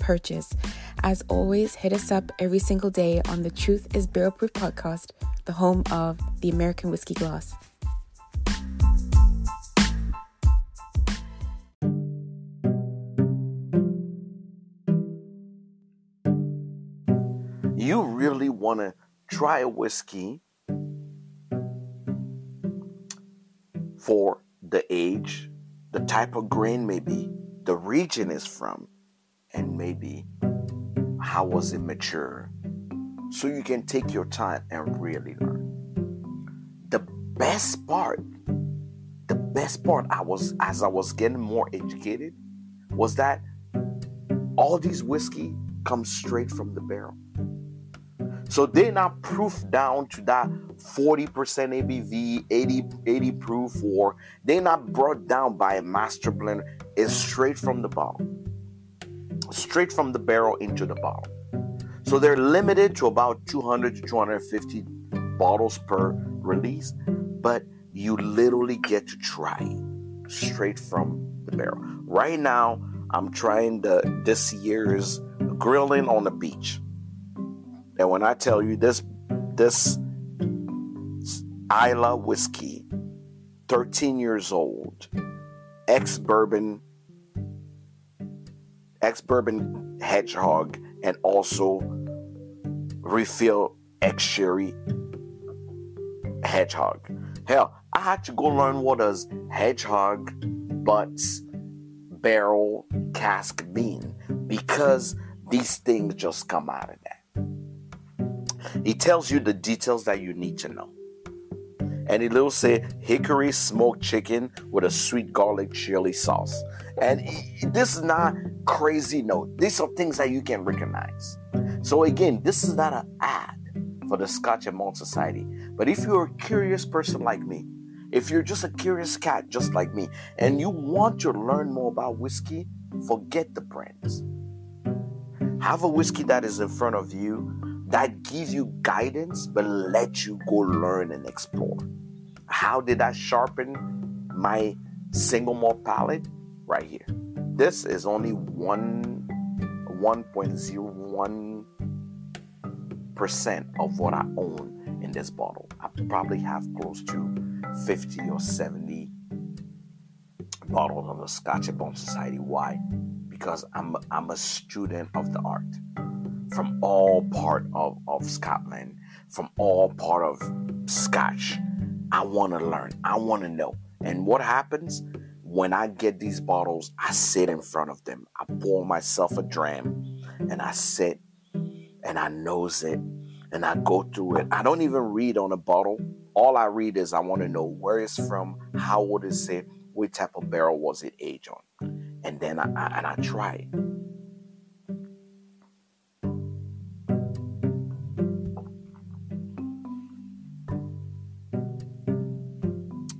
purchase. As always, hit us up every single day on the Truth is Barrel Proof podcast, the home of the American Whiskey Glass. You really want to try a whiskey for the age, the type of grain, maybe the region is from, and maybe how was it mature. So you can take your time and really learn. The best part the best part i was as i was getting more educated was that all these whiskey come straight from the barrel. So they're not proof down to that 40% abv 80 80 proof or they're not brought down by a master blender it's straight from the bottle straight from the barrel into the bottle. So they're limited to about 200 to 250 bottles per release, but you literally get to try straight from the barrel. Right now, I'm trying the this year's grilling on the beach. And when I tell you this this Islay whiskey, 13 years old, ex bourbon ex bourbon hogshead and also refill ex sherry hogshead. Hell, I had to go learn what does hogshead butts barrel cask mean because these things just come out of that. He tells you the details that you need to know. And it'll say hickory smoked chicken with a sweet garlic chili sauce. And this is not crazy note. These are things that you can recognize. So again, this is not an ad for the Scotch and Malt Society. But if you're a curious person like me, if you're just a curious cat just like me, and you want to learn more about whiskey, forget the brands. Have a whiskey that is in front of you that gives you guidance, but let you go learn and explore. How did I sharpen my single malt palate? Right here. This is only one 1.01 percent of what I own in this bottle. I probably have close to 50 or 70 bottles of the Scotch and Malt Society. Why? Because I'm I'm a student of the art from all part of, of Scotland, from all part of Scotch. I want to learn. I want to know. And what happens? When I get these bottles, I sit in front of them. I pour myself a dram and I sit and I nose it and I go through it. I don't even read on a bottle. All I read is I want to know where it's from, how old is it what type of barrel was it aged on, and then I, I and I try it.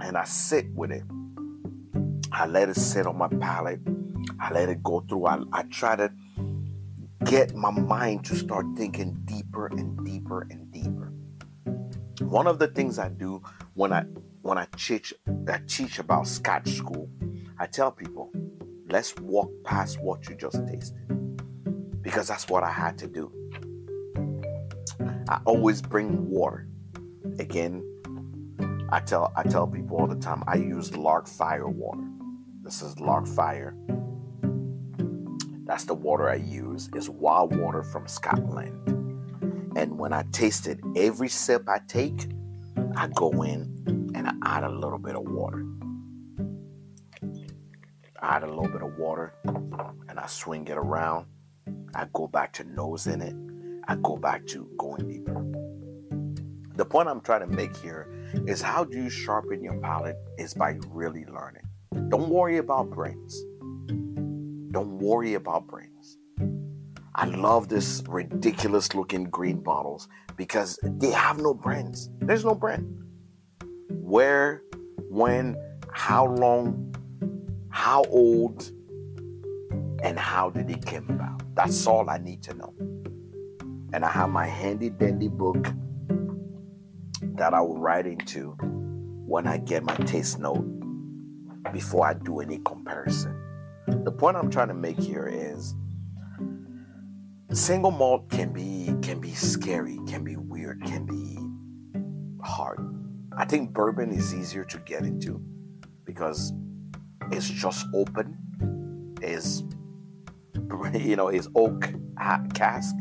And I sit with it I let it sit on my palate. I let it go through. I, I try to get my mind to start thinking deeper and deeper and deeper. One of the things I do when I when I teach I teach about Scotch school, I tell people, let's walk past what you just tasted. Because that's what I had to do. I always bring water. Again, I tell I tell people all the time I use Larkfire water. This is Larkfire. That's the water I use. It's wild water from Scotland. And when I taste it, every sip I take, I go in and I add a little bit of water. I add a little bit of water and I swing it around. I go back to nosing it. I go back to going deeper. The point I'm trying to make here is how do you sharpen your palate is by really learning. Don't worry about brains. Don't worry about brains. I love this ridiculous looking green bottles because they have no brands. There's no brand. Where, when, how long, how old, and how did it come about. That's all I need to know. And I have my handy dandy book that I will write into when I get my taste note before I do any comparison. The point I'm trying to make here is single malt can be can be scary, can be weird, can be hard. I think bourbon is easier to get into because it's just open, is you know, is oak cask.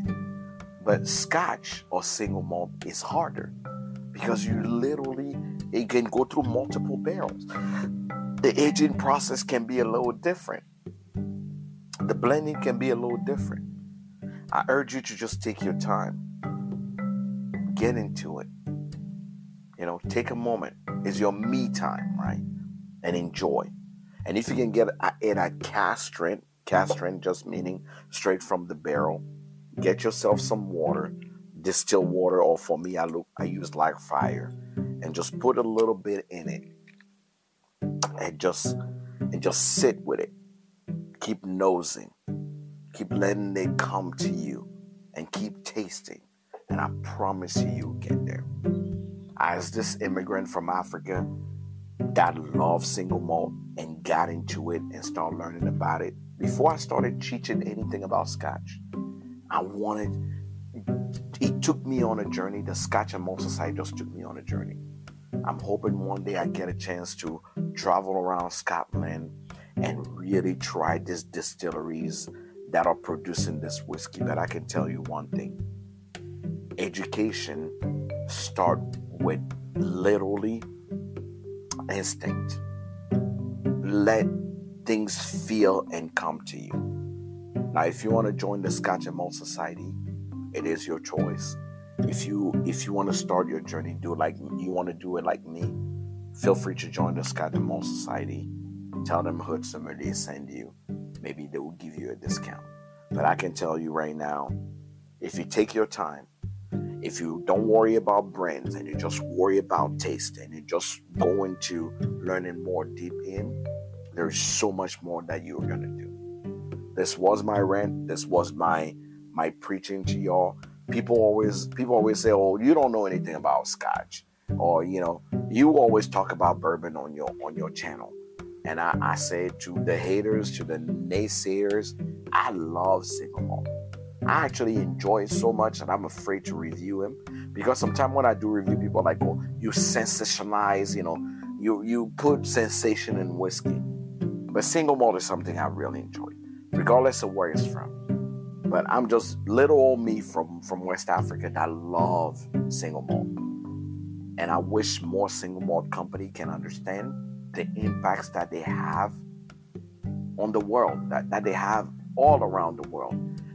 But scotch or single malt is harder because you literally it can go through multiple barrels. The aging process can be a little different. The blending can be a little different. I urge you to just take your time. Get into it. You know, take a moment. It's your me time, right? And enjoy. And if you can get it at cask strength, Castrin just meaning straight from the barrel, get yourself some water, distill water, or for me, I look I use Larkfire, and just put a little bit in it, and just and just sit with it. Keep nosing Keep letting it come to you and keep tasting. And I promise you, you'll get there. As this immigrant from Africa that loved single malt and got into it and started learning about it, before I started teaching anything about scotch, I wanted, it took me on a journey. The Scotch and Malt Society just took me on a journey. I'm hoping one day I get a chance to travel around Scotland and really try these distilleries that are producing this whiskey. But I can tell you one thing education start with literally instinct. Let things feel and come to you. Now, if you want to join the Scotch and Malt Society, it is your choice. If you if you want to start your journey, do it like you want to do it like me. Feel free to join the Scotch and Malt Society. Tell them Hood Sommelier send you maybe they will give you a discount. But I can tell you right now, if you take your time, if you don't worry about brands and you just worry about taste and you just go into learning more deep in, there's so much more that you're gonna do. This was my rant. This was my my preaching to y'all. People always people always say, "Oh, you don't know anything about Scotch," or you know, you always talk about bourbon on your on your channel. And I, I say to the haters, to the naysayers, I love single malt. I actually enjoy it so much that I'm afraid to review him because sometimes when I do review, people like, "Oh, you sensationalize," you know, you you put sensation in whiskey. But single malt is something I really enjoy, regardless of where it's from. But I'm just little old me from from West Africa that love single malt, and I wish more single malt company can understand the impacts that they have on the world, that, that they have all around the world,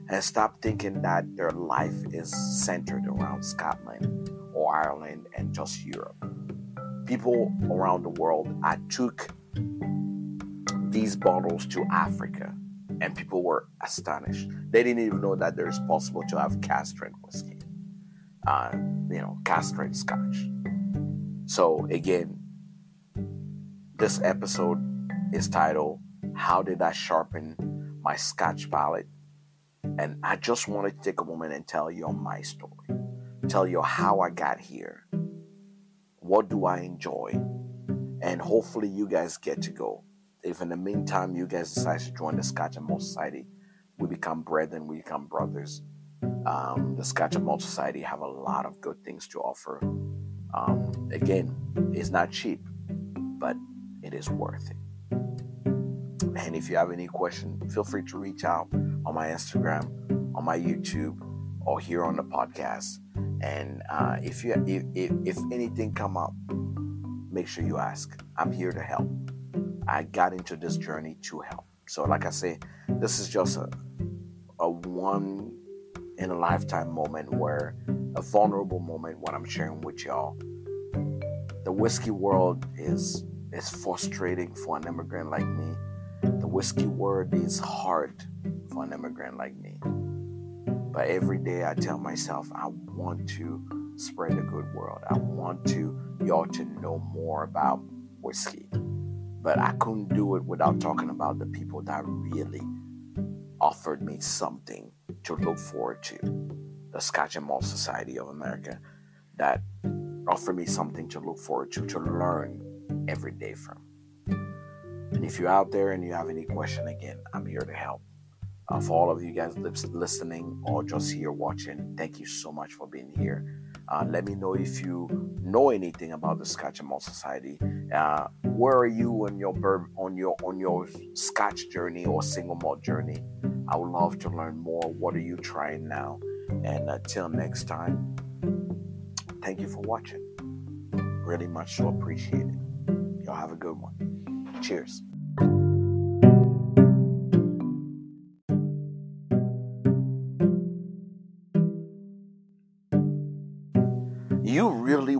and stop thinking that their life is centered around Scotland or Ireland and just Europe. People around the world, I took these bottles to Africa and people were astonished. They didn't even know that it's possible to have cask strength whiskey, uh, you know, cask strength scotch. So, again, this episode is titled How Did I Sharpen My Scotch Palate? And I just wanted to take a moment and tell you my story, tell you how I got here, what do I enjoy, and hopefully you guys get to go. If in the meantime you guys decide to join the Scotch and Malt Society, we become brethren, we become brothers. Um, the Scotch and Malt Society have a lot of good things to offer. Um, again, it's not cheap, but it is worth it. And if you have any question, feel free to reach out on my Instagram, on my YouTube, or here on the podcast. And uh, if you if, if, if anything come up, make sure you ask. I'm here to help. I got into this journey to help. So, like I say, this is just a a one in a lifetime moment where a vulnerable moment what I'm sharing with y'all. The whiskey world is is frustrating for an immigrant like me. The whiskey world is hard for an immigrant like me. But every day I tell myself, I want to spread the good world. I want to y'all to know more about whiskey. But I couldn't do it without talking about the people that really offered me something to look forward to. The Scotch and Malt Society of America that offered me something to look forward to, to learn every day from. And if you're out there and you have any question, again, I'm here to help. Uh, for all of you guys listening or just here watching, thank you so much for being here. Uh, let me know if you know anything about the Scotch and Malt Society. Uh, where are you on your bourbon, on your on your Scotch journey or single malt journey? I would love to learn more. What are you trying now? And until next time, thank you for watching. Really much so appreciate it. Y'all have a good one. Cheers.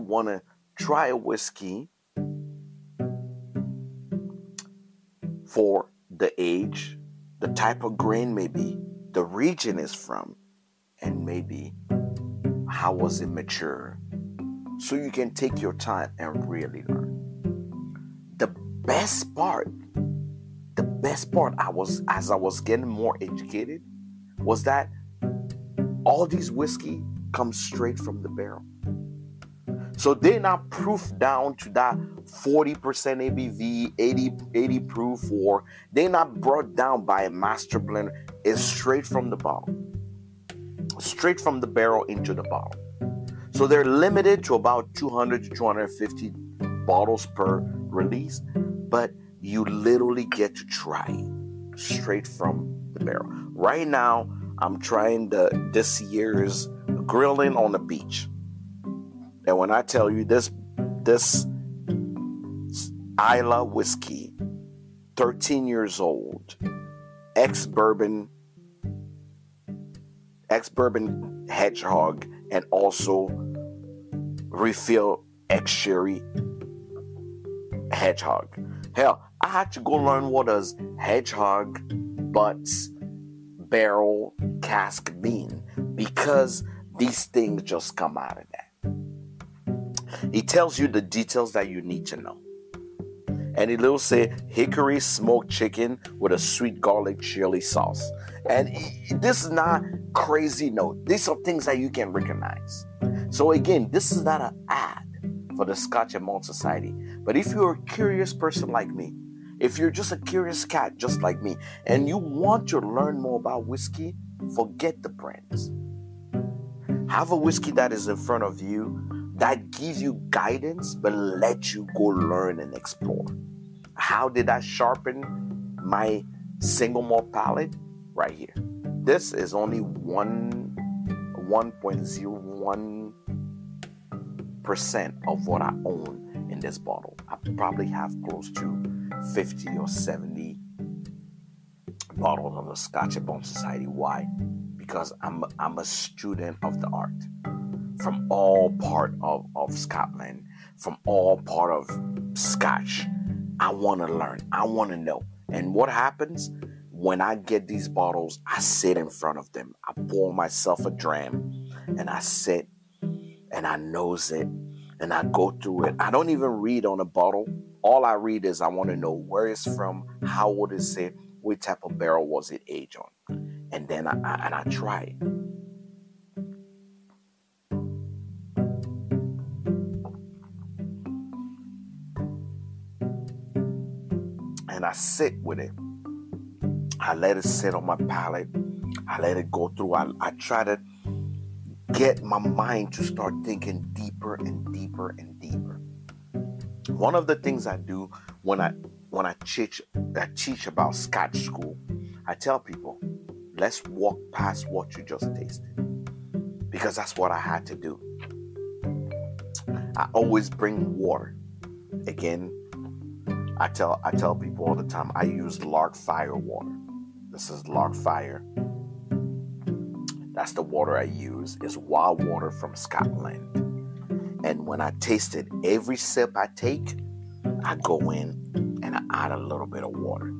Want to try a whiskey for the age, the type of grain, maybe the region is from, and maybe how was it mature. So you can take your time and really learn. The best part the best part i was as i was getting more educated was that all these whiskey comes straight from the barrel so they're not proof down to that 40% abv 80 80 proof or they're not brought down by a master blender it's straight from the bottle straight from the barrel into the bottle. So they're limited to about 200 to 250 bottles per release, but you literally get to try straight from the barrel. Right now, I'm trying the this year's grilling on the beach. And when I tell you this this Islay whiskey, 13 years old, ex bourbon ex bourbon hogshead and also refill ex sherry hogshead. Hell, I had to go learn what does hogshead butts barrel cask mean because these things just come out of He tells you the details that you need to know. And it'll say hickory smoked chicken with a sweet garlic chili sauce. And this is not crazy note. These are things that you can recognize. So again, this is not an ad for the Scotch and Malt Society. But if you're a curious person like me, if you're just a curious cat just like me, and you want to learn more about whiskey, forget the brands. Have a whiskey that is in front of you that gives you guidance, but let you go learn and explore. How did I sharpen my single malt palate? right here. This is only one 1.01 percent of what I own in this bottle. I probably have close to 50 or 70 bottles of the Scotch and Society. Why? Because I'm I'm a student of the art from all part of, of Scotland, from all part of Scotch. I want to learn. I want to know. And what happens? when I get these bottles, I sit in front of them. I pour myself a dram and I sit and I nose it and I go through it. I don't even read on a bottle. All I read is I want to know where it's from, how old is it what type of barrel was it aged on, and then I, I and I try it. I sit with it I let it sit on my palate. I let it go through. I, I try to get my mind to start thinking deeper and deeper and deeper. One of the things I do when I when I teach I teach about Scotch school, I tell people, let's walk past what you just tasted. Because that's what I had to do. I always bring water. Again, I tell I tell people all the time I use Larkfire water. This is Larkfire. That's the water I use. It's wild water from Scotland. And when I taste it, every sip I take, I go in and I add a little bit of water.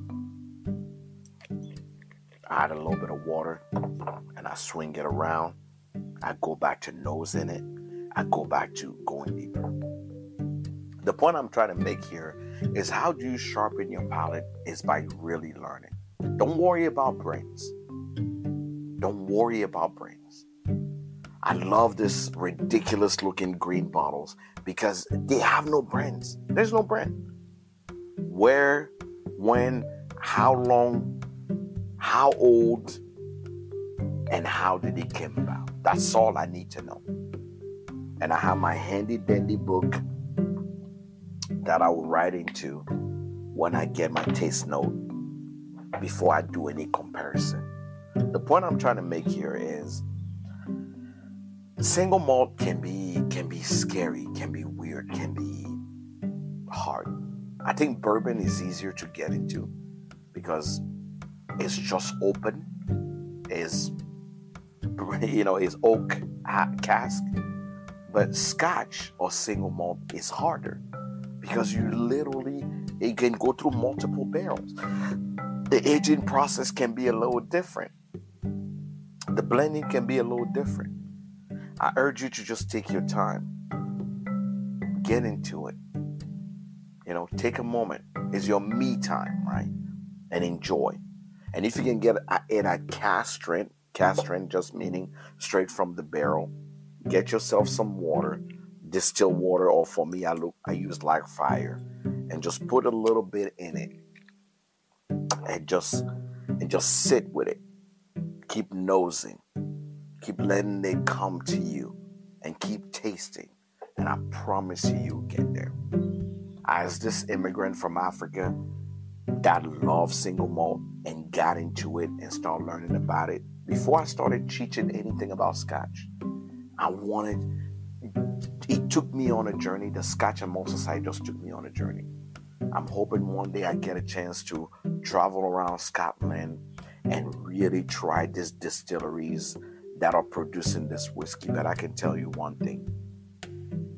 I add a little bit of water, and I swing it around. I go back to nosing it. I go back to going deeper. The point I'm trying to make here is how do you sharpen your palate is by really learning. Don't worry about brains. Don't worry about brains. I love this ridiculous looking green bottles because they have no brands. There's no brand. Where, when, how long, how old, and how did it come about. That's all I need to know. And I have my handy dandy book that I will write into when I get my taste note before I do any comparison. The point I'm trying to make here is single malt can be can be scary, can be weird, can be hard. I think bourbon is easier to get into because it's just open, is you know, is oak cask. But scotch or single malt is harder because you literally it can go through multiple barrels. The aging process can be a little different. The blending can be a little different. I urge you to just take your time. Get into it. You know, take a moment. It's your me time, right? And enjoy. And if you can get it at cask strength just meaning straight from the barrel, get yourself some water, distill water, or for me, I look I use Larkfire, and just put a little bit in it and just and just sit with it. Keep nosing. Keep letting it come to you and keep tasting. And I promise you you'll get there. As this immigrant from Africa that loved single malt and got into it and started learning about it, before I started teaching anything about scotch, I wanted it took me on a journey. The Scotch and Malt Society just took me on a journey. I'm hoping one day I get a chance to travel around Scotland and really try these distilleries that are producing this whiskey. But I can tell you one thing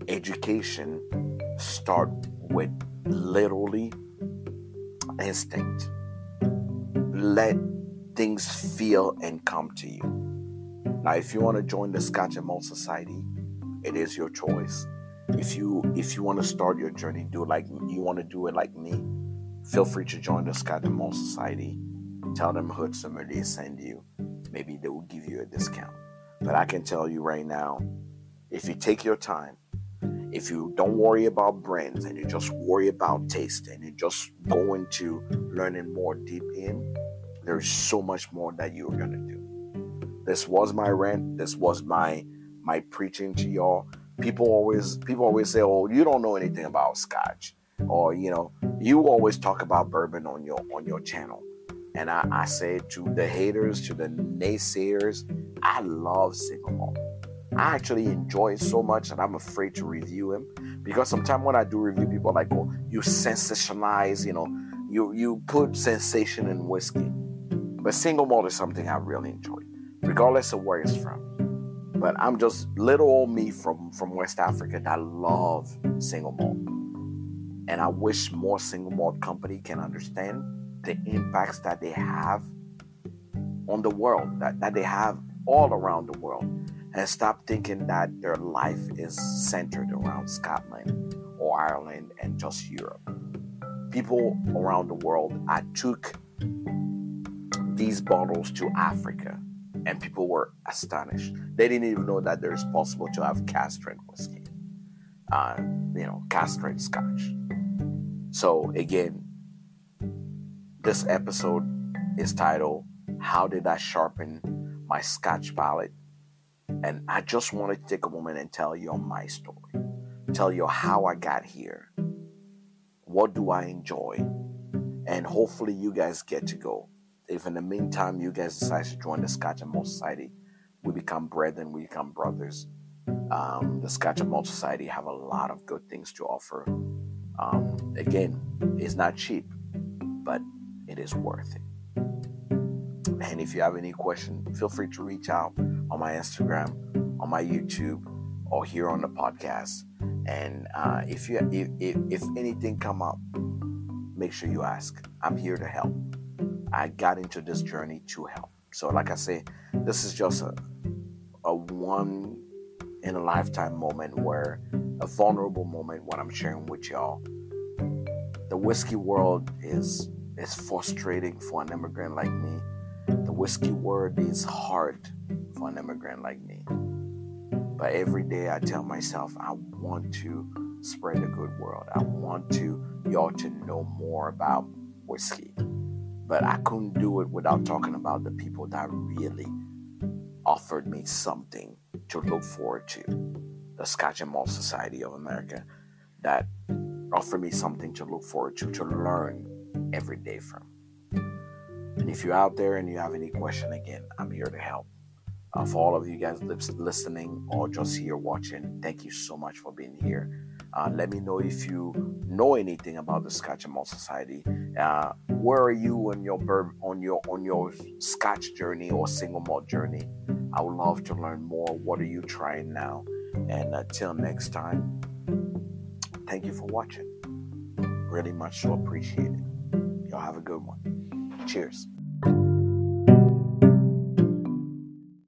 education start with literally instinct. Let things feel and come to you. Now, if you want to join the Scotch and Malt Society, it is your choice. If you if you want to start your journey do it like you want to do it like me feel free to join the Scotch and Malt Society. Tell them Hood Sommelier send you. Maybe they will give you a discount. But i can tell you right now if you take your time if you don't worry about brands and you just worry about taste and you just go into learning more deep in there's so much more that you're to do. This was my rant. This was my my preaching to y'all people always people always say, "Oh, you don't know anything about Scotch," or you know, you always talk about bourbon on your on your channel. And I, I say to the haters, to the naysayers, I love single malt. I actually enjoy it so much that I'm afraid to review him because sometimes when I do review, people are like, "Oh, you sensationalize," you know, you you put sensation in whiskey. But single malt is something I really enjoy, regardless of where it's from. But I'm just little old me from, from West Africa that love single malt. And I wish more single malt company can understand the impacts that they have on the world, that, that they have all around the world. And stop thinking that their life is centered around Scotland or Ireland and just Europe. People around the world, I took these bottles to Africa and people were astonished. They didn't even know that there's possible to have cask strength whiskey, uh, you know, cask strength scotch. So again, this episode is titled "How Did I Sharpen My Scotch Palate?" And I just wanted to take a moment and tell you my story, tell you how I got here, what do I enjoy, and hopefully you guys get to go if in the meantime you guys decide to join the Scotch and Malt Society, we become brethren, we become brothers. Um, the Scotch and Malt Society have a lot of good things to offer. Um, again, it's not cheap, but it is worth it. And if you have any question, feel free to reach out on my Instagram, on my YouTube, or here on the podcast. And uh, if you if, if, if anything come up, make sure you ask. I'm here to help. I got into this journey to help. So, like I say, this is just a, a one in a lifetime moment where a vulnerable moment what I'm sharing with y'all. The whiskey world is is frustrating for an immigrant like me. The whiskey world is hard for an immigrant like me. But every day I tell myself I want to spread the good world. I want to y'all to know more about whiskey. But I couldn't do it without talking about the people that really offered me something to look forward to. The Scotch and Malt Society of America that offered me something to look forward to, to learn every day from. And if you're out there and you have any question, again, I'm here to help. Uh, for all of you guys listening or just here watching, thank you so much for being here. Uh, let me know if you know anything about the Scotch and Malt Society. Uh, where are you on your bourbon, on your on your Scotch journey or single malt journey? I would love to learn more. What are you trying now? And until next time, thank you for watching. Really much so appreciate it. Y'all have a good one. Cheers.